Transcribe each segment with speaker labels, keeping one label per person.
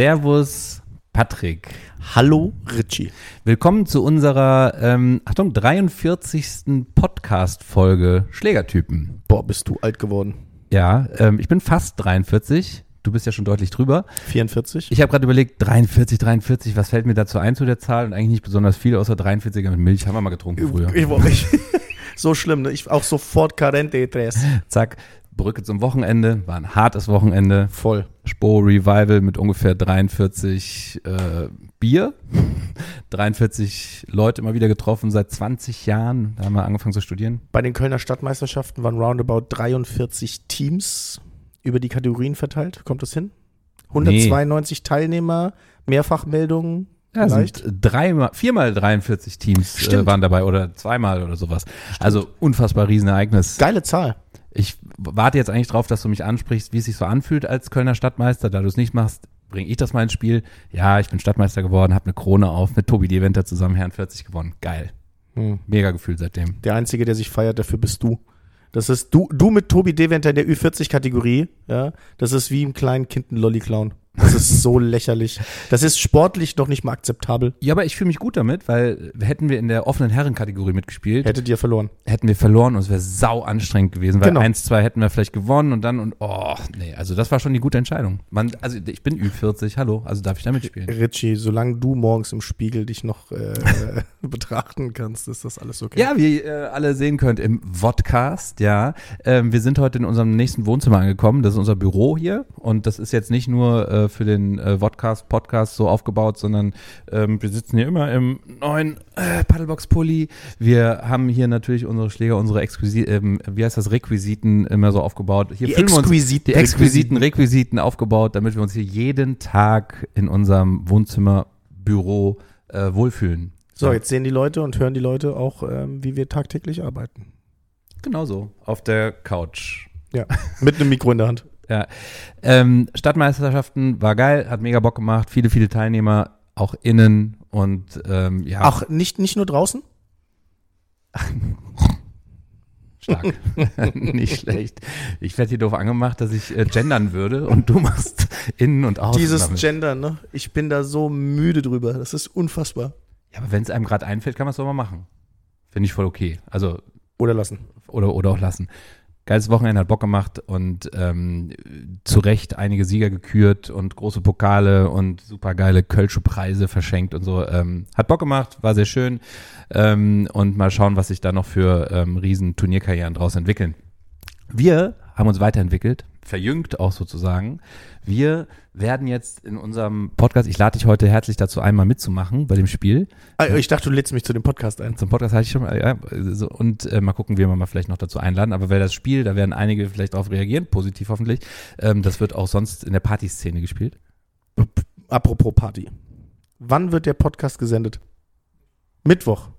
Speaker 1: Servus, Patrick.
Speaker 2: Hallo, Richie.
Speaker 1: Willkommen zu unserer, ähm, Achtung, 43. Podcast-Folge Schlägertypen.
Speaker 2: Boah, bist du alt geworden.
Speaker 1: Ja, ähm, ich bin fast 43. Du bist ja schon deutlich drüber.
Speaker 2: 44?
Speaker 1: Ich habe gerade überlegt, 43, 43, was fällt mir dazu ein zu der Zahl? Und eigentlich nicht besonders viel, außer 43er mit Milch. Haben wir mal getrunken früher.
Speaker 2: Ich, ich, so schlimm, ne? Ich auch sofort Carente Tres.
Speaker 1: Zack, Brücke zum Wochenende. War ein hartes Wochenende.
Speaker 2: Voll.
Speaker 1: Spo Revival mit ungefähr 43 äh, Bier. 43 Leute immer wieder getroffen seit 20 Jahren. Da haben wir angefangen zu studieren.
Speaker 2: Bei den Kölner Stadtmeisterschaften waren roundabout 43 Teams über die Kategorien verteilt. Kommt das hin? 192 nee. Teilnehmer, Mehrfachmeldungen.
Speaker 1: Ja, sind dreimal, viermal 43 Teams äh, waren dabei oder zweimal oder sowas. Stimmt. Also unfassbar Riesenereignis.
Speaker 2: Geile Zahl.
Speaker 1: Ich warte jetzt eigentlich drauf, dass du mich ansprichst, wie es sich so anfühlt als Kölner Stadtmeister. Da du es nicht machst, bringe ich das mal ins Spiel. Ja, ich bin Stadtmeister geworden, habe eine Krone auf, mit Tobi Deventer zusammen Herrn 40 gewonnen. Geil. Hm. Mega Gefühl seitdem.
Speaker 2: Der Einzige, der sich feiert, dafür bist du. Das ist du, du mit Tobi Deventer in der Ü40-Kategorie, ja. Das ist wie im kleinen Kind ein Lolli-Clown. Das ist so lächerlich. Das ist sportlich doch nicht mal akzeptabel.
Speaker 1: Ja, aber ich fühle mich gut damit, weil hätten wir in der offenen Herrenkategorie mitgespielt.
Speaker 2: Hättet ihr verloren.
Speaker 1: Hätten wir verloren und es wäre sau anstrengend gewesen, weil genau. eins, zwei hätten wir vielleicht gewonnen und dann und oh, nee, also das war schon die gute Entscheidung. Man, also ich bin Ü40, hallo, also darf ich da mitspielen.
Speaker 2: Richie, solange du morgens im Spiegel dich noch äh, betrachten kannst, ist das alles okay.
Speaker 1: Ja, wie ihr alle sehen könnt im Vodcast, ja. Ähm, wir sind heute in unserem nächsten Wohnzimmer angekommen. Das ist unser Büro hier und das ist jetzt nicht nur äh, für den äh, Vodcast Podcast so aufgebaut, sondern ähm, wir sitzen hier immer im neuen äh, Paddlebox-Pulli. Wir haben hier natürlich unsere Schläger, unsere Exquisiten, ähm, wie heißt das, Requisiten immer so aufgebaut. Hier
Speaker 2: die Exquisiten,
Speaker 1: die Exquisiten, Requisiten aufgebaut, damit wir uns hier jeden Tag in unserem Wohnzimmerbüro äh, wohlfühlen.
Speaker 2: So, jetzt sehen die Leute und hören die Leute auch, ähm, wie wir tagtäglich arbeiten.
Speaker 1: Genau so, auf der Couch.
Speaker 2: Ja, mit einem Mikro in der Hand.
Speaker 1: Ja. Ähm, Stadtmeisterschaften war geil, hat mega Bock gemacht, viele, viele Teilnehmer, auch innen und ähm, ja.
Speaker 2: Ach, nicht, nicht nur draußen?
Speaker 1: Stark. nicht schlecht. Ich werde hier doof angemacht, dass ich äh, gendern würde und du machst innen und außen.
Speaker 2: Dieses damit. Gendern, ne? Ich bin da so müde drüber. Das ist unfassbar.
Speaker 1: Ja, aber wenn es einem gerade einfällt, kann man es doch mal machen. Finde ich voll okay. Also.
Speaker 2: Oder lassen.
Speaker 1: Oder, oder auch lassen geiles Wochenende, hat Bock gemacht und ähm, zu Recht einige Sieger gekürt und große Pokale und super geile Kölsche Preise verschenkt und so. Ähm, hat Bock gemacht, war sehr schön ähm, und mal schauen, was sich da noch für ähm, riesen Turnierkarrieren draus entwickeln. Wir haben uns weiterentwickelt, verjüngt auch sozusagen. Wir werden jetzt in unserem Podcast, ich lade dich heute herzlich dazu einmal mitzumachen bei dem Spiel.
Speaker 2: Ah, ich dachte, du lädst mich zu dem Podcast ein.
Speaker 1: Zum Podcast hatte ich schon mal, ja, so, und äh, mal gucken, wie wir mal vielleicht noch dazu einladen. Aber wer das Spiel, da werden einige vielleicht darauf reagieren, positiv hoffentlich. Ähm, das wird auch sonst in der Partyszene gespielt.
Speaker 2: Apropos Party. Wann wird der Podcast gesendet? Mittwoch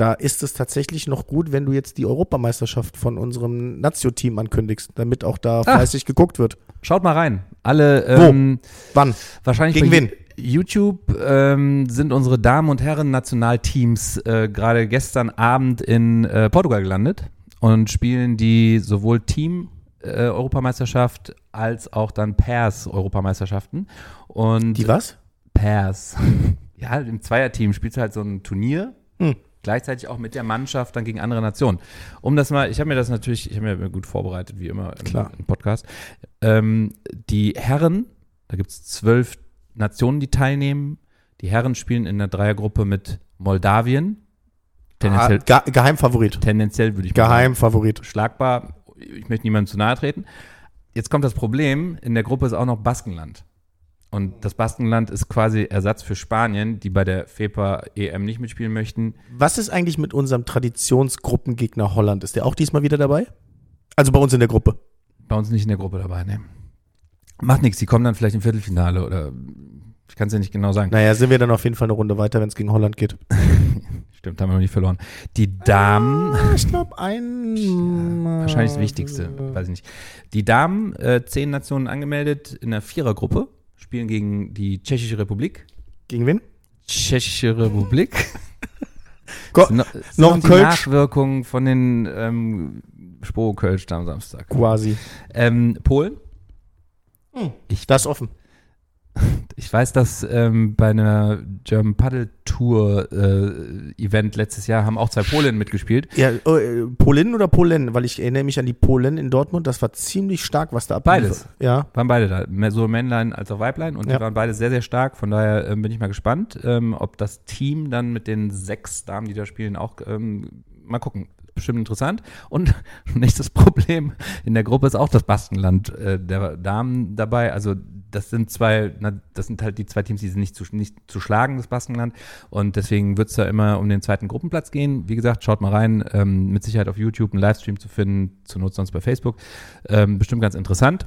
Speaker 2: da ist es tatsächlich noch gut, wenn du jetzt die Europameisterschaft von unserem Nazio-Team ankündigst, damit auch da ah, fleißig geguckt wird.
Speaker 1: Schaut mal rein. Alle.
Speaker 2: Ähm, Wo? Wann?
Speaker 1: Wahrscheinlich
Speaker 2: gegen wen?
Speaker 1: YouTube ähm, sind unsere Damen und Herren Nationalteams äh, gerade gestern Abend in äh, Portugal gelandet und spielen die sowohl Team äh, Europameisterschaft als auch dann Pairs Europameisterschaften und
Speaker 2: die was?
Speaker 1: Pairs. ja, im Zweierteam spielst du halt so ein Turnier. Hm gleichzeitig auch mit der Mannschaft dann gegen andere Nationen. Um das mal, ich habe mir das natürlich, ich habe mir gut vorbereitet, wie immer im,
Speaker 2: Klar.
Speaker 1: im Podcast. Ähm, die Herren, da gibt es zwölf Nationen, die teilnehmen. Die Herren spielen in der Dreiergruppe mit Moldawien.
Speaker 2: Tendenziell, ah, Ge Geheimfavorit.
Speaker 1: Tendenziell würde ich
Speaker 2: Geheimfavorit.
Speaker 1: Schlagbar. Ich möchte niemandem zu nahe treten. Jetzt kommt das Problem, in der Gruppe ist auch noch Baskenland. Und das Baskenland ist quasi Ersatz für Spanien, die bei der FEPA EM nicht mitspielen möchten.
Speaker 2: Was ist eigentlich mit unserem Traditionsgruppengegner Holland? Ist der auch diesmal wieder dabei? Also bei uns in der Gruppe?
Speaker 1: Bei uns nicht in der Gruppe dabei, ne. Macht nichts, die kommen dann vielleicht im Viertelfinale oder ich kann es ja nicht genau sagen.
Speaker 2: Naja, sind wir dann auf jeden Fall eine Runde weiter, wenn es gegen Holland geht.
Speaker 1: Stimmt, haben wir noch nicht verloren. Die Damen.
Speaker 2: Ah, ich glaube, ein.
Speaker 1: Ja, wahrscheinlich das Wichtigste, weiß ich nicht. Die Damen, äh, zehn Nationen angemeldet in der Vierergruppe spielen gegen die Tschechische Republik.
Speaker 2: Gegen wen?
Speaker 1: Tschechische Republik.
Speaker 2: Go, noch, noch ein Kölsch?
Speaker 1: Nachwirkung von den ähm, Spo-Kölsch am Samstag.
Speaker 2: Quasi.
Speaker 1: Ähm, Polen.
Speaker 2: Hm, ich, das ist offen.
Speaker 1: Ich weiß, dass ähm, bei einer German Paddle Tour äh, Event letztes Jahr haben auch zwei Polinnen mitgespielt.
Speaker 2: Ja, äh, Polinnen oder Polen? Weil ich erinnere mich an die Polen in Dortmund. Das war ziemlich stark, was da ablief.
Speaker 1: Beides.
Speaker 2: Ja.
Speaker 1: Waren beide da, mehr so Männlein als auch Weiblein und
Speaker 2: Ja.
Speaker 1: die waren beide sehr, sehr stark. Von daher ähm, bin ich mal gespannt, ähm, ob das Team dann mit den sechs Damen, die da spielen, auch ähm, mal gucken. Bestimmt interessant. Und nächstes Problem in der Gruppe ist auch das Baskenland äh, der Damen dabei. Also das sind zwei, na, das sind halt die zwei Teams, die sind nicht zu, nicht zu schlagen, das Baskenland. Und deswegen wird es da immer um den zweiten Gruppenplatz gehen. Wie gesagt, schaut mal rein. Ähm, mit Sicherheit auf YouTube einen Livestream zu finden, zur Not sonst bei Facebook. Ähm, bestimmt ganz interessant.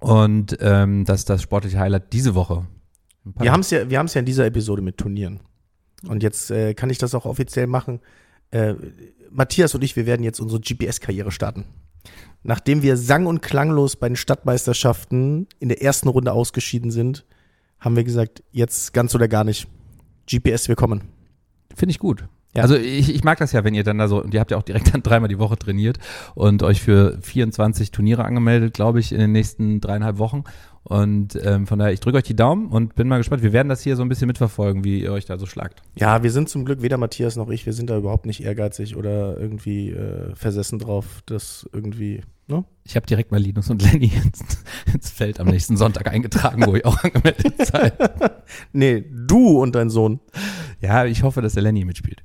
Speaker 1: Und ähm, das ist das sportliche Highlight diese Woche.
Speaker 2: Wir haben es ja, wir haben's ja in dieser Episode mit Turnieren. Und jetzt äh, kann ich das auch offiziell machen. Äh, Matthias und ich, wir werden jetzt unsere GPS-Karriere starten. Nachdem wir sang- und klanglos bei den Stadtmeisterschaften in der ersten Runde ausgeschieden sind, haben wir gesagt, jetzt ganz oder gar nicht. GPS, wir kommen.
Speaker 1: Finde ich gut.
Speaker 2: Ja.
Speaker 1: Also ich, ich mag das ja, wenn ihr dann da so, und ihr habt ja auch direkt dann dreimal die Woche trainiert und euch für 24 Turniere angemeldet, glaube ich, in den nächsten dreieinhalb Wochen. Und ähm, von daher, ich drücke euch die Daumen und bin mal gespannt. Wir werden das hier so ein bisschen mitverfolgen, wie ihr euch da so schlagt.
Speaker 2: Ja, wir sind zum Glück weder Matthias noch ich, wir sind da überhaupt nicht ehrgeizig oder irgendwie äh, versessen drauf, dass irgendwie, ne?
Speaker 1: Ich habe direkt mal Linus und Lenny ins, ins Feld am nächsten Sonntag eingetragen, wo ihr auch angemeldet seid.
Speaker 2: Nee, du und dein Sohn.
Speaker 1: Ja, ich hoffe, dass der Lenny mitspielt.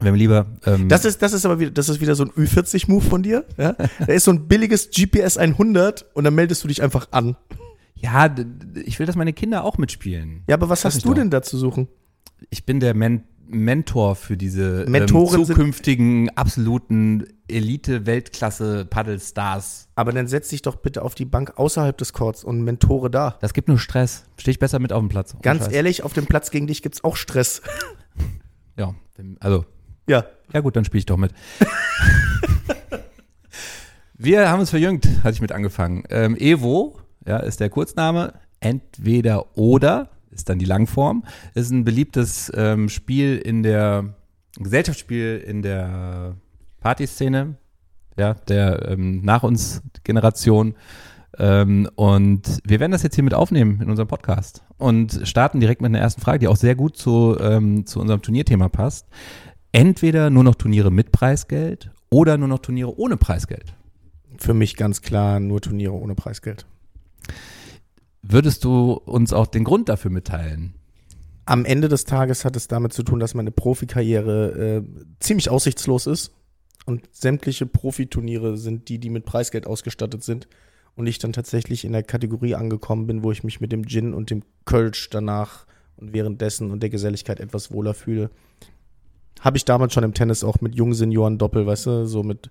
Speaker 1: Wenn wir lieber. Ähm,
Speaker 2: Das ist, das ist aber wieder, das ist wieder so ein Ü40-Move von dir. Ja? Da ist so ein billiges GPS 100 und dann meldest du dich einfach an.
Speaker 1: ja, ich will, dass meine Kinder auch mitspielen.
Speaker 2: Ja, aber was hast du
Speaker 1: doch.
Speaker 2: denn da zu suchen?
Speaker 1: ich bin der Men Mentor für diese ähm,
Speaker 2: Mentoren sind-
Speaker 1: zukünftigen absoluten Elite-Weltklasse-Paddelstars.
Speaker 2: Aber dann setz dich doch bitte auf die Bank außerhalb des Courts und mentore da.
Speaker 1: Das gibt nur Stress. Stehe ich besser mit auf dem Platz.
Speaker 2: Ganz
Speaker 1: Scheiß.
Speaker 2: ehrlich, auf dem Platz gegen dich gibt's auch Stress.
Speaker 1: Ja, also,
Speaker 2: Ja.
Speaker 1: ja gut, dann spiele ich doch mit. Wir haben uns verjüngt, hatte ich mit angefangen. Ähm, Evo, ja, ist der Kurzname. Entweder oder ist dann die Langform. Ist ein beliebtes ähm, Spiel in der Gesellschaftsspiel in der Partyszene, ja, der ähm, nach uns Generation. Ähm, und wir werden das jetzt hier mit aufnehmen in unserem Podcast und starten direkt mit einer ersten Frage, die auch sehr gut zu, ähm, zu unserem Turnierthema passt. Entweder nur noch Turniere mit Preisgeld oder nur noch Turniere ohne Preisgeld.
Speaker 2: Für mich ganz klar nur Turniere ohne Preisgeld.
Speaker 1: Würdest du uns auch den Grund dafür mitteilen?
Speaker 2: Am Ende des Tages hat es damit zu tun, dass meine Profikarriere äh, ziemlich aussichtslos ist. Und sämtliche Profiturniere sind die, die mit Preisgeld ausgestattet sind. Und ich dann tatsächlich in der Kategorie angekommen bin, wo ich mich mit dem Gin und dem Kölsch danach und währenddessen und der Geselligkeit etwas wohler fühle. Habe ich damals schon im Tennis auch mit jungen Senioren Doppel, weißt du, so mit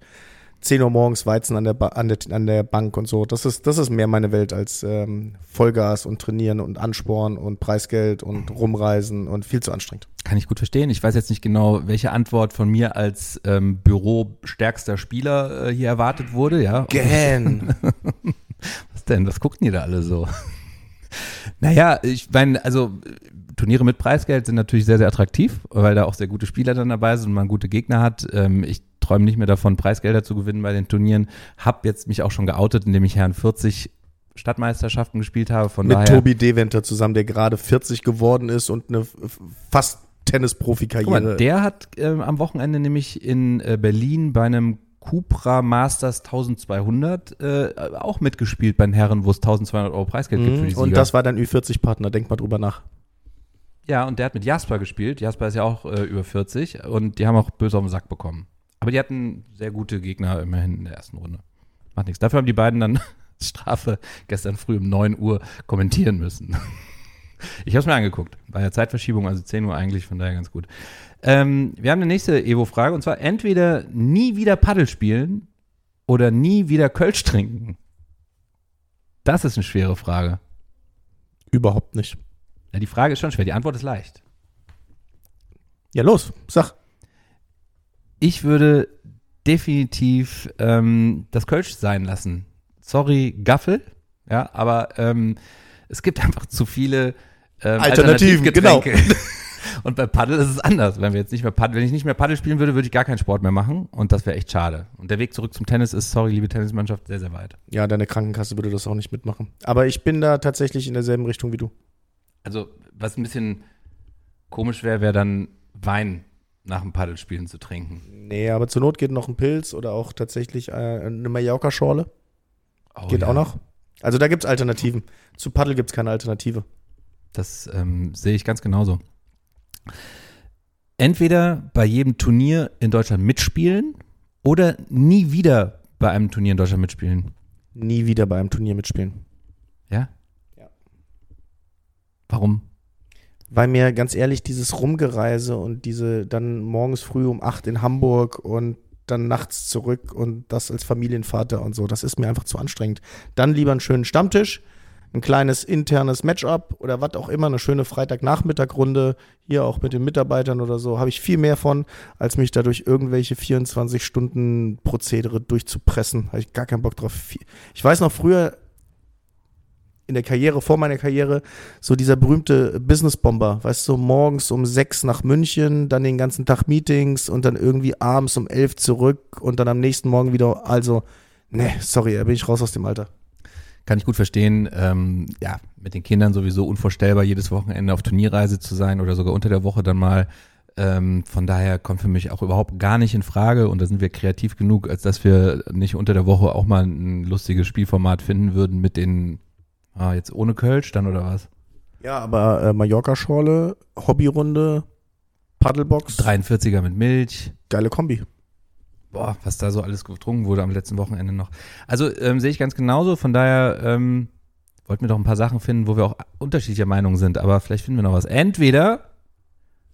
Speaker 2: 10 Uhr morgens Weizen an der, ba an der, an der Bank und so. Das ist, das ist mehr meine Welt als ähm, Vollgas und Trainieren und Ansporn und Preisgeld und Rumreisen und viel zu anstrengend.
Speaker 1: Kann ich gut verstehen. Ich weiß jetzt nicht genau, welche Antwort von mir als ähm, bürostärkster Spieler äh, hier erwartet wurde, ja.
Speaker 2: Gähn.
Speaker 1: Was denn? Was gucken die da alle so? naja, ich meine, also Turniere mit Preisgeld sind natürlich sehr, sehr attraktiv, weil da auch sehr gute Spieler dann dabei sind und man gute Gegner hat. Ähm, ich träume nicht mehr davon, Preisgelder zu gewinnen bei den Turnieren. Hab jetzt mich auch schon geoutet, indem ich Herrn 40 Stadtmeisterschaften gespielt habe. Von
Speaker 2: Mit
Speaker 1: daher.
Speaker 2: Tobi Deventer zusammen, der gerade 40 geworden ist und eine fast Tennis-Profi-Karriere.
Speaker 1: der hat ähm, am Wochenende nämlich in äh, Berlin bei einem Cupra Masters 1200 äh, auch mitgespielt bei den Herren, wo es 1200 Euro Preisgeld gibt für die
Speaker 2: Mhm.
Speaker 1: Sieger.
Speaker 2: Und das war dein Ü40-Partner, denk mal drüber nach.
Speaker 1: Ja, und der hat mit Jasper gespielt. Jasper ist ja auch äh, über 40 und die haben auch böse auf den Sack bekommen. Aber die hatten sehr gute Gegner immerhin in der ersten Runde. Macht nichts. Dafür haben die beiden dann Strafe gestern früh um 9 Uhr kommentieren müssen. Ich habe es mir angeguckt. Bei der Zeitverschiebung, also 10 Uhr eigentlich, von daher ganz gut. Ähm, wir haben eine nächste Evo-Frage und zwar entweder nie wieder Paddel spielen oder nie wieder Kölsch trinken. Das ist eine schwere Frage.
Speaker 2: Überhaupt nicht.
Speaker 1: Ja, die Frage ist schon schwer. Die Antwort ist leicht.
Speaker 2: Ja, los, sag.
Speaker 1: Ich würde definitiv ähm, das Kölsch sein lassen. Sorry, Gaffel. Ja, aber ähm, es gibt einfach zu viele ähm,
Speaker 2: Alternativen, genau.
Speaker 1: Und bei Paddel ist es anders. Wenn wir jetzt nicht mehr Paddel, wenn ich nicht mehr Paddel spielen würde, würde ich gar keinen Sport mehr machen. Und das wäre echt schade. Und der Weg zurück zum Tennis ist, sorry, liebe Tennismannschaft, sehr, sehr weit.
Speaker 2: Ja, deine Krankenkasse würde das auch nicht mitmachen. Aber ich bin da tatsächlich in derselben Richtung wie du.
Speaker 1: Also, was ein bisschen komisch wäre, wäre dann Wein nach dem Paddelspielen zu trinken.
Speaker 2: Nee, aber zur Not geht noch ein Pilz oder auch tatsächlich äh, eine Mallorca-Schorle.
Speaker 1: Oh,
Speaker 2: geht
Speaker 1: ja.
Speaker 2: auch noch. Also da gibt's Alternativen. Zu Paddel gibt's keine Alternative.
Speaker 1: Das ähm, sehe ich ganz genauso. Entweder bei jedem Turnier in Deutschland mitspielen oder nie wieder bei einem Turnier in Deutschland mitspielen.
Speaker 2: Nie wieder bei einem Turnier mitspielen.
Speaker 1: Ja. Warum?
Speaker 2: Weil mir ganz ehrlich dieses Rumgereise und diese dann morgens früh um acht in Hamburg und dann nachts zurück und das als Familienvater und so, das ist mir einfach zu anstrengend. Dann lieber einen schönen Stammtisch, ein kleines internes Matchup oder was auch immer, eine schöne Freitagnachmittagrunde, hier auch mit den Mitarbeitern oder so, habe ich viel mehr von, als mich dadurch irgendwelche 24 Stunden Prozedere durchzupressen. Habe ich gar keinen Bock drauf. Ich weiß noch früher, in der Karriere, vor meiner Karriere, so dieser berühmte Business-Bomber, weißt du, morgens um sechs nach München, dann den ganzen Tag Meetings und dann irgendwie abends um elf zurück und dann am nächsten Morgen wieder, also, ne, sorry, da bin ich raus aus dem Alter.
Speaker 1: Kann ich gut verstehen. Ähm, ja, mit den Kindern sowieso unvorstellbar, jedes Wochenende auf Turnierreise zu sein oder sogar unter der Woche dann mal. Ähm, von daher kommt für mich auch überhaupt gar nicht in Frage und da sind wir kreativ genug, als dass wir nicht unter der Woche auch mal ein lustiges Spielformat finden würden mit den, ah, jetzt ohne Kölsch dann oder was?
Speaker 2: Ja, aber äh, Mallorca-Schorle, Hobbyrunde, Paddlebox,
Speaker 1: 43er mit Milch.
Speaker 2: geile Kombi.
Speaker 1: Boah, was da so alles getrunken wurde am letzten Wochenende noch. Also ähm, sehe ich ganz genauso, von daher ähm, wollten wir doch ein paar Sachen finden, wo wir auch unterschiedlicher Meinung sind, aber vielleicht finden wir noch was. Entweder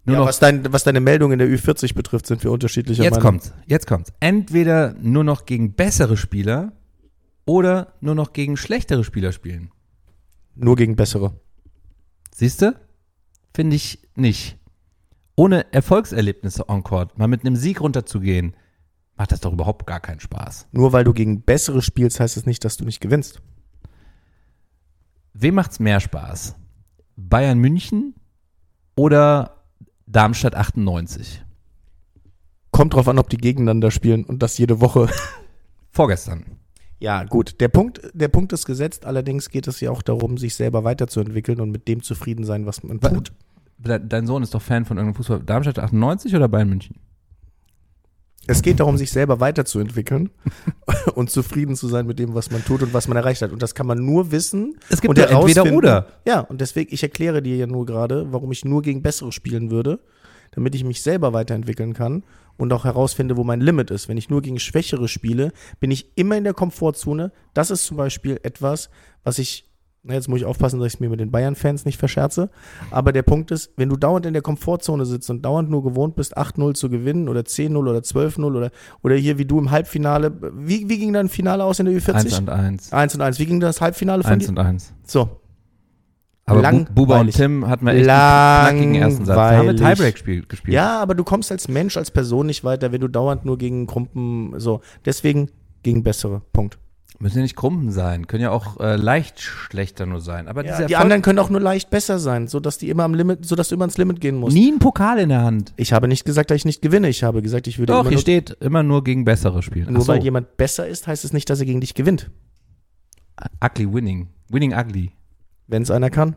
Speaker 1: nur
Speaker 2: ja,
Speaker 1: noch
Speaker 2: was, dein, was deine Meldung in der Ü40 betrifft, sind wir unterschiedlicher
Speaker 1: Jetzt
Speaker 2: Meinung.
Speaker 1: kommt's, jetzt kommt's. Entweder nur noch gegen bessere Spieler oder nur noch gegen schlechtere Spieler spielen.
Speaker 2: Nur gegen bessere.
Speaker 1: Siehst du? Finde ich nicht. Ohne Erfolgserlebnisse on Court, mal mit einem Sieg runterzugehen, macht das doch überhaupt gar keinen Spaß.
Speaker 2: Nur weil du gegen bessere spielst, heißt es nicht, dass du nicht gewinnst.
Speaker 1: Wem macht's mehr Spaß? Bayern München oder Darmstadt 98?
Speaker 2: Kommt drauf an, ob die gegeneinander spielen und das jede Woche.
Speaker 1: Vorgestern.
Speaker 2: Ja, gut. Der Punkt, der Punkt ist gesetzt. Allerdings geht es ja auch darum, sich selber weiterzuentwickeln und mit dem zufrieden sein, was man tut.
Speaker 1: De- Dein Sohn ist doch Fan von irgendeinem Fußball. Darmstadt 98 oder Bayern München?
Speaker 2: Es geht darum, sich selber weiterzuentwickeln und zufrieden zu sein mit dem, was man tut und was man erreicht hat. Und das kann man nur wissen.
Speaker 1: Es gibt
Speaker 2: und
Speaker 1: ja entweder oder.
Speaker 2: Ja, und deswegen, ich erkläre dir ja nur gerade, warum ich nur gegen bessere spielen würde, damit ich mich selber weiterentwickeln kann und auch herausfinde, wo mein Limit ist. Wenn ich nur gegen Schwächere spiele, bin ich immer in der Komfortzone. Das ist zum Beispiel etwas, was ich, na jetzt muss ich aufpassen, dass ich es mir mit den Bayern-Fans nicht verscherze, aber der Punkt ist, wenn du dauernd in der Komfortzone sitzt und dauernd nur gewohnt bist, 8-0 zu gewinnen oder 10-0 oder 12-0 oder, oder hier wie du im Halbfinale, wie, wie ging dein Finale aus in der Ü40?
Speaker 1: 1 und 1.
Speaker 2: 1 und 1. Wie ging das Halbfinale von
Speaker 1: 1
Speaker 2: dir?
Speaker 1: und 1.
Speaker 2: So,
Speaker 1: Aber
Speaker 2: Langweilig.
Speaker 1: Bu- Buba und Tim hatten wir echt einen knackigen ersten Satz. Da haben wir
Speaker 2: Langweilig.
Speaker 1: Tiebreak spiel, gespielt.
Speaker 2: Ja, aber du kommst als Mensch, als Person nicht weiter, wenn du dauernd nur gegen Krumpen so. Deswegen gegen bessere. Punkt.
Speaker 1: Müssen ja nicht Krumpen sein, können ja auch äh, leicht schlechter nur sein. Aber
Speaker 2: Ja, die anderen können auch nur leicht besser sein, so dass die immer am Limit, so dass du immer ans Limit gehen musst.
Speaker 1: nie einen Pokal in der Hand.
Speaker 2: Ich habe nicht gesagt, dass ich nicht gewinne. Ich habe gesagt, ich würde
Speaker 1: Doch,
Speaker 2: immer
Speaker 1: hier steht immer nur gegen bessere spielen.
Speaker 2: nur
Speaker 1: so.
Speaker 2: weil jemand besser ist, heißt es nicht, dass er gegen dich gewinnt.
Speaker 1: Ugly winning. Winning ugly.
Speaker 2: Wenn es einer kann.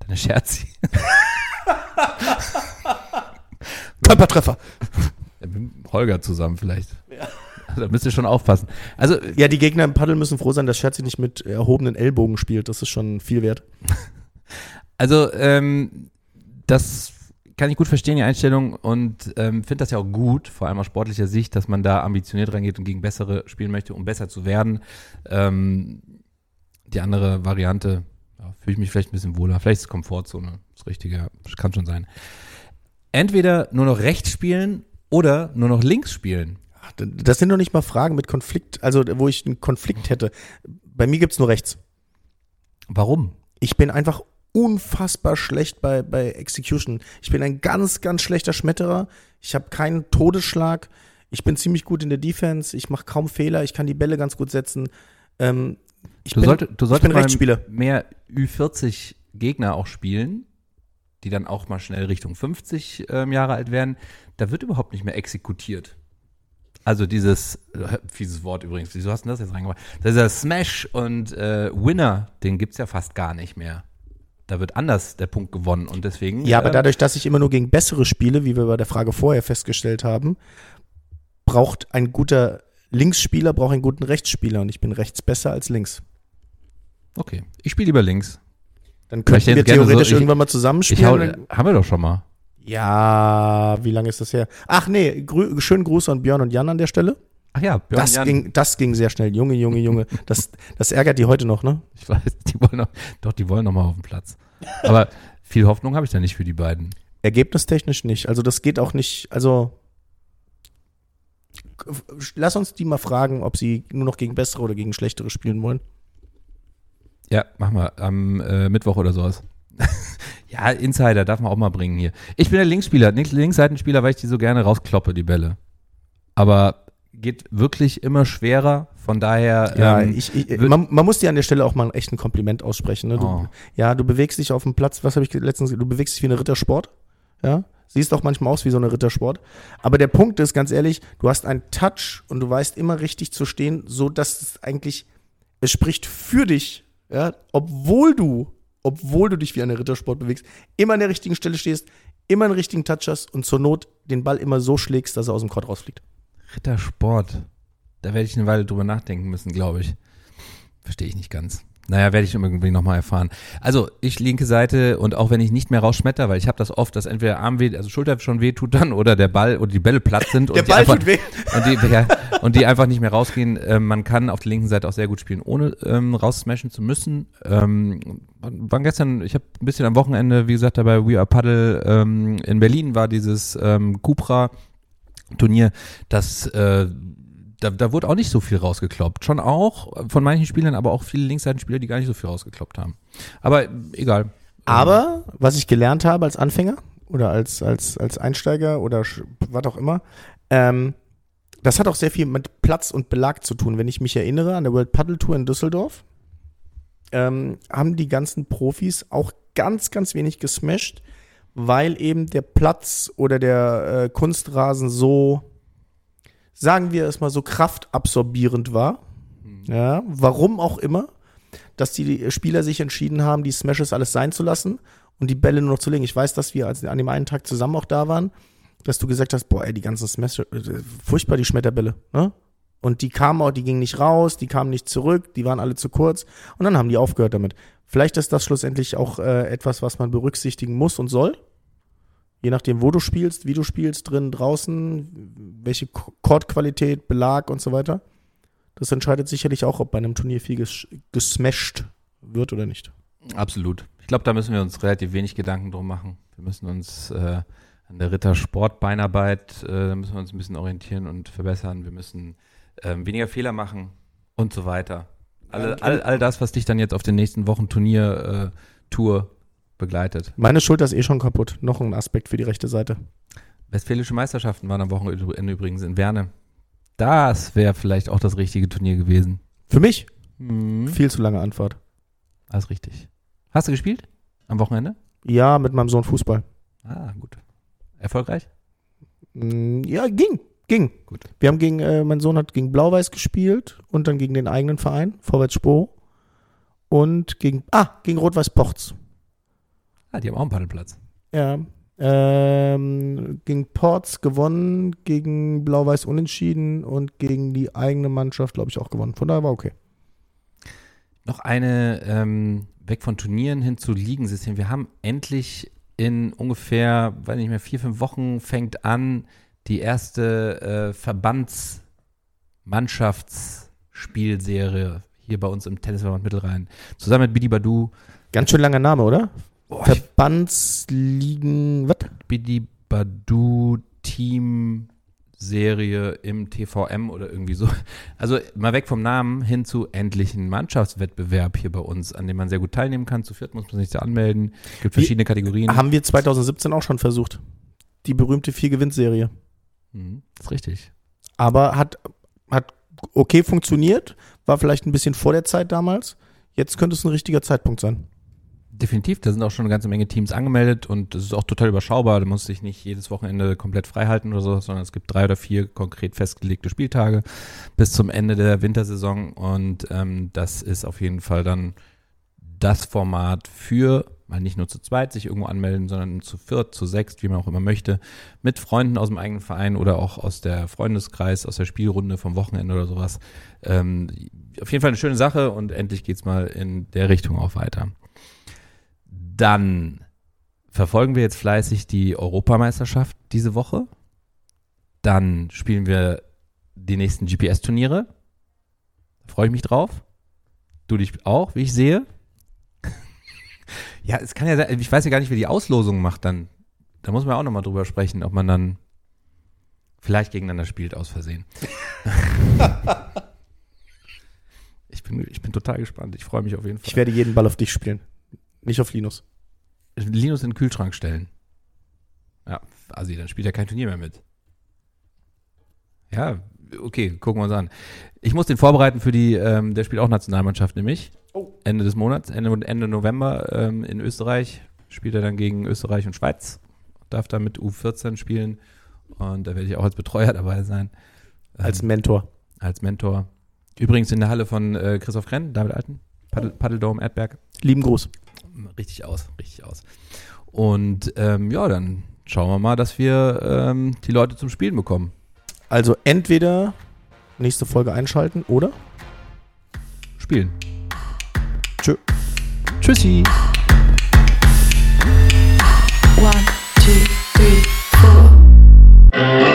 Speaker 1: Deine Scherzi.
Speaker 2: Körpertreffer.
Speaker 1: Mit Holger zusammen vielleicht. Da müsst ihr schon aufpassen. Also,
Speaker 2: Ja, die Gegner im Paddel müssen froh sein, dass Scherzi nicht mit erhobenen Ellbogen spielt. Das ist schon viel wert.
Speaker 1: also ähm, das kann ich gut verstehen, die Einstellung, und ähm, finde das ja auch gut, vor allem aus sportlicher Sicht, dass man da ambitioniert reingeht und gegen bessere spielen möchte, um besser zu werden. Ähm, die andere Variante, ja, fühle ich mich vielleicht ein bisschen wohler. Vielleicht ist Komfortzone das Richtige, kann schon sein. Entweder nur noch rechts spielen oder nur noch links spielen.
Speaker 2: Ach, Das sind doch nicht mal Fragen mit Konflikt, also wo ich einen Konflikt hätte. Bei mir gibt's nur rechts.
Speaker 1: Warum?
Speaker 2: Ich bin einfach unfassbar schlecht bei, bei Execution. Ich bin ein ganz, ganz schlechter Schmetterer. Ich habe keinen Todesschlag. Ich bin ziemlich gut in der Defense. Ich mache kaum Fehler. Ich kann die Bälle ganz gut setzen. Ähm, ich
Speaker 1: Du,
Speaker 2: bin,
Speaker 1: sollte, du solltest mal mehr Ü40 Gegner auch spielen. die dann auch mal schnell Richtung 50 ähm, Jahre alt werden, da wird überhaupt nicht mehr exekutiert. Also dieses, äh, fieses Wort übrigens, wieso hast du das jetzt reingemacht? Dieser Smash und äh, Winner, den gibt's ja fast gar nicht mehr. Da wird anders der Punkt gewonnen und deswegen.
Speaker 2: Ja, aber
Speaker 1: ähm,
Speaker 2: dadurch, dass ich immer nur gegen bessere spiele, wie wir bei der Frage vorher festgestellt haben, braucht ein guter Linksspieler, braucht einen guten Rechtsspieler und ich bin rechts besser als links.
Speaker 1: Okay, ich spiele lieber links.
Speaker 2: Dann könnten wir
Speaker 1: gerne so-
Speaker 2: theoretisch
Speaker 1: ich-
Speaker 2: irgendwann mal
Speaker 1: Ich hau,
Speaker 2: zusammenspielen.
Speaker 1: haben wir doch schon mal.
Speaker 2: ja, wie lange ist das her? Ach nee, grü schönen Gruß an Björn und Jan an der Stelle.
Speaker 1: Ach ja, Björn
Speaker 2: Das
Speaker 1: Jan,
Speaker 2: ging, das ging sehr schnell. Junge, Junge, Junge. Das, das ärgert die heute noch, ne?
Speaker 1: Ich weiß, die wollen noch, doch, die wollen noch mal auf den Platz. Aber viel Hoffnung habe ich da nicht für die beiden.
Speaker 2: Ergebnistechnisch nicht. Also das geht auch nicht, also lass uns die mal fragen, ob sie nur noch gegen bessere oder gegen schlechtere spielen wollen.
Speaker 1: Ja, machen wir am äh, Mittwoch oder sowas. ja, Insider darf man auch mal bringen hier. Ich bin der Linksspieler, Links Linksseitenspieler, weil ich die so gerne rauskloppe, die Bälle. Aber geht wirklich immer schwerer. Von daher.
Speaker 2: Ja,
Speaker 1: ähm,
Speaker 2: ich, ich, man, man muss dir an der Stelle auch mal echt ein Kompliment aussprechen. Ne? Du,
Speaker 1: Oh.
Speaker 2: Ja, du bewegst dich auf dem Platz, was habe ich letztens, du bewegst dich wie eine Rittersport. Ja, siehst auch manchmal aus wie so eine Rittersport. Aber der Punkt ist, ganz ehrlich, du hast einen Touch und du weißt immer richtig zu stehen, so dass es eigentlich, es spricht für dich, ja, obwohl du, obwohl du dich wie eine Rittersport bewegst, immer an der richtigen Stelle stehst, immer einen richtigen Touch hast und zur Not den Ball immer so schlägst, dass er aus dem Court rausfliegt.
Speaker 1: Rittersport. Da werde ich eine Weile drüber nachdenken müssen, glaube ich. Verstehe ich nicht ganz. Naja, werde ich irgendwie nochmal erfahren. Also, ich linke Seite und auch wenn ich nicht mehr rausschmetter, weil ich habe das oft, dass entweder Arm weh, also Schulter schon weh tut dann oder der Ball oder die Bälle platt sind und, die einfach,
Speaker 2: weh.
Speaker 1: und, die, ja, und die einfach nicht mehr rausgehen. Ähm, man kann auf der linken Seite auch sehr gut spielen, ohne ähm, raussmashen zu müssen. Ähm, waren gestern, ich habe ein bisschen am Wochenende, wie gesagt, dabei We Are Paddle ähm, in Berlin war dieses ähm, Cupra Turnier, das äh, da, da wurde auch nicht so viel rausgekloppt. Schon auch von manchen Spielern, aber auch viele Linksseitenspieler, die gar nicht so viel rausgekloppt haben. Aber egal.
Speaker 2: Aber was ich gelernt habe als Anfänger oder als, als, als Einsteiger oder was auch immer, ähm, das hat auch sehr viel mit Platz und Belag zu tun. Wenn ich mich erinnere an der World Paddle Tour in Düsseldorf, ähm, haben die ganzen Profis auch ganz, ganz wenig gesmashed, weil eben der Platz oder der äh, Kunstrasen so, sagen wir es mal so, kraftabsorbierend war. Ja, warum auch immer, dass die Spieler sich entschieden haben, die Smashes alles sein zu lassen und die Bälle nur noch zu legen. Ich weiß, dass wir als an dem einen Tag zusammen auch da waren, dass du gesagt hast, boah, ey, die ganzen Smashes, äh, furchtbar die Schmetterbälle, ne? Und die kamen auch, die gingen nicht raus, die kamen nicht zurück, die waren alle zu kurz und dann haben die aufgehört damit. Vielleicht ist das schlussendlich auch äh, etwas, was man berücksichtigen muss und soll. Je nachdem, wo du spielst, wie du spielst, drin, draußen, welche Chordqualität, Belag und so weiter. Das entscheidet sicherlich auch, ob bei einem Turnier viel ges gesmashed wird oder nicht.
Speaker 1: Absolut. Ich glaube, da müssen wir uns relativ wenig Gedanken drum machen. Wir müssen uns äh, an der Ritter-Sport-Beinarbeit, äh, da müssen wir uns ein bisschen orientieren und verbessern. Wir müssen ähm, weniger Fehler machen und so weiter. Alle, all, all das, was dich dann jetzt auf den nächsten Wochen Turnier, äh, Tour begleitet.
Speaker 2: Meine Schulter ist eh schon kaputt. Noch ein Aspekt für die rechte Seite.
Speaker 1: Westfälische Meisterschaften waren am Wochenende übrigens in Werne. Das wäre vielleicht auch das richtige Turnier gewesen.
Speaker 2: Für mich
Speaker 1: Mhm.
Speaker 2: viel zu lange Anfahrt.
Speaker 1: Alles richtig. Hast du gespielt? Am Wochenende?
Speaker 2: Ja, mit meinem Sohn Fußball.
Speaker 1: Ah, gut. Erfolgreich?
Speaker 2: Mm, Ja, ging. Ging.
Speaker 1: Gut.
Speaker 2: Wir haben gegen, äh, mein Sohn hat gegen Blau-Weiß gespielt und dann gegen den eigenen Verein, Vorwärts Spo. Und gegen, ah, gegen Rot-Weiß Pochts.
Speaker 1: Ah, die haben auch einen Paddelplatz.
Speaker 2: Ja. Ähm, gegen Ports gewonnen, gegen Blau-Weiß unentschieden und gegen die eigene Mannschaft, glaube ich, auch gewonnen. Von daher war okay.
Speaker 1: Noch eine, ähm, weg von Turnieren hin zu Ligensystem. Wir haben endlich in ungefähr, weiß nicht mehr, vier, fünf Wochen fängt an die erste äh, Verbandsmannschaftsspielserie hier bei uns im Tennisverband Mittelrhein. Zusammen mit Bidi Badu.
Speaker 2: Ganz schön langer Name, oder?
Speaker 1: Boah,
Speaker 2: Verbandsligen, was?
Speaker 1: Bidi Badu Team Serie im TVM oder irgendwie so. Also mal weg vom Namen hin zu endlichen Mannschaftswettbewerb hier bei uns, an dem man sehr gut teilnehmen kann. Zu viert muss man sich da anmelden. Gibt
Speaker 2: Wie-
Speaker 1: verschiedene Kategorien.
Speaker 2: Haben wir 2017 auch schon versucht. Die berühmte Vier-Gewinn-Serie.
Speaker 1: Mhm, das ist richtig.
Speaker 2: Aber hat, hat okay funktioniert. War vielleicht ein bisschen vor der Zeit damals. Jetzt könnte es ein richtiger Zeitpunkt sein.
Speaker 1: Definitiv, da sind auch schon eine ganze Menge Teams angemeldet und es ist auch total überschaubar. Da muss sich nicht jedes Wochenende komplett frei halten oder so, sondern es gibt drei oder vier konkret festgelegte Spieltage bis zum Ende der Wintersaison und ähm, das ist auf jeden Fall dann das Format für mal nicht nur zu zweit sich irgendwo anmelden, sondern zu viert, zu sechst, wie man auch immer möchte, mit Freunden aus dem eigenen Verein oder auch aus der Freundeskreis, aus der Spielrunde vom Wochenende oder sowas. Ähm, auf jeden Fall eine schöne Sache und endlich geht's mal in der Richtung auch weiter. Dann verfolgen wir jetzt fleißig die Europameisterschaft diese Woche. Dann spielen wir die nächsten GPS-Turniere. Da freue ich mich drauf. Du dich auch, wie ich sehe. ja, es kann ja sein, ich weiß ja gar nicht, wie die Auslosung macht dann. Da muss man auch nochmal drüber sprechen, ob man dann vielleicht gegeneinander spielt aus Versehen. ich, bin, ich bin total gespannt. Ich freue mich auf jeden Fall.
Speaker 2: Ich werde jeden Ball auf dich spielen. Nicht auf Linus.
Speaker 1: Linus in den Kühlschrank stellen. Ja, also dann spielt er kein Turnier mehr mit. Ja, okay, gucken wir uns an. Ich muss den vorbereiten für die, ähm, der spielt auch Nationalmannschaft nämlich.
Speaker 2: Oh.
Speaker 1: Ende des Monats, Ende, Ende November ähm, in Österreich spielt er dann gegen Österreich und Schweiz. Darf da mit U14 spielen. Und da werde ich auch als Betreuer dabei sein. Ähm,
Speaker 2: Als Mentor.
Speaker 1: als Mentor. Übrigens in der Halle von äh, Christoph Krenn, David Alten, Paddel, Paddeldome, Erdberg.
Speaker 2: Lieben Gruß.
Speaker 1: Richtig aus, richtig aus. Und ähm, ja, dann schauen wir mal, dass wir ähm, die Leute zum Spielen bekommen.
Speaker 2: Also entweder nächste Folge einschalten oder
Speaker 1: spielen.
Speaker 2: Tschö.
Speaker 1: Tschüssi. One, two, three, four.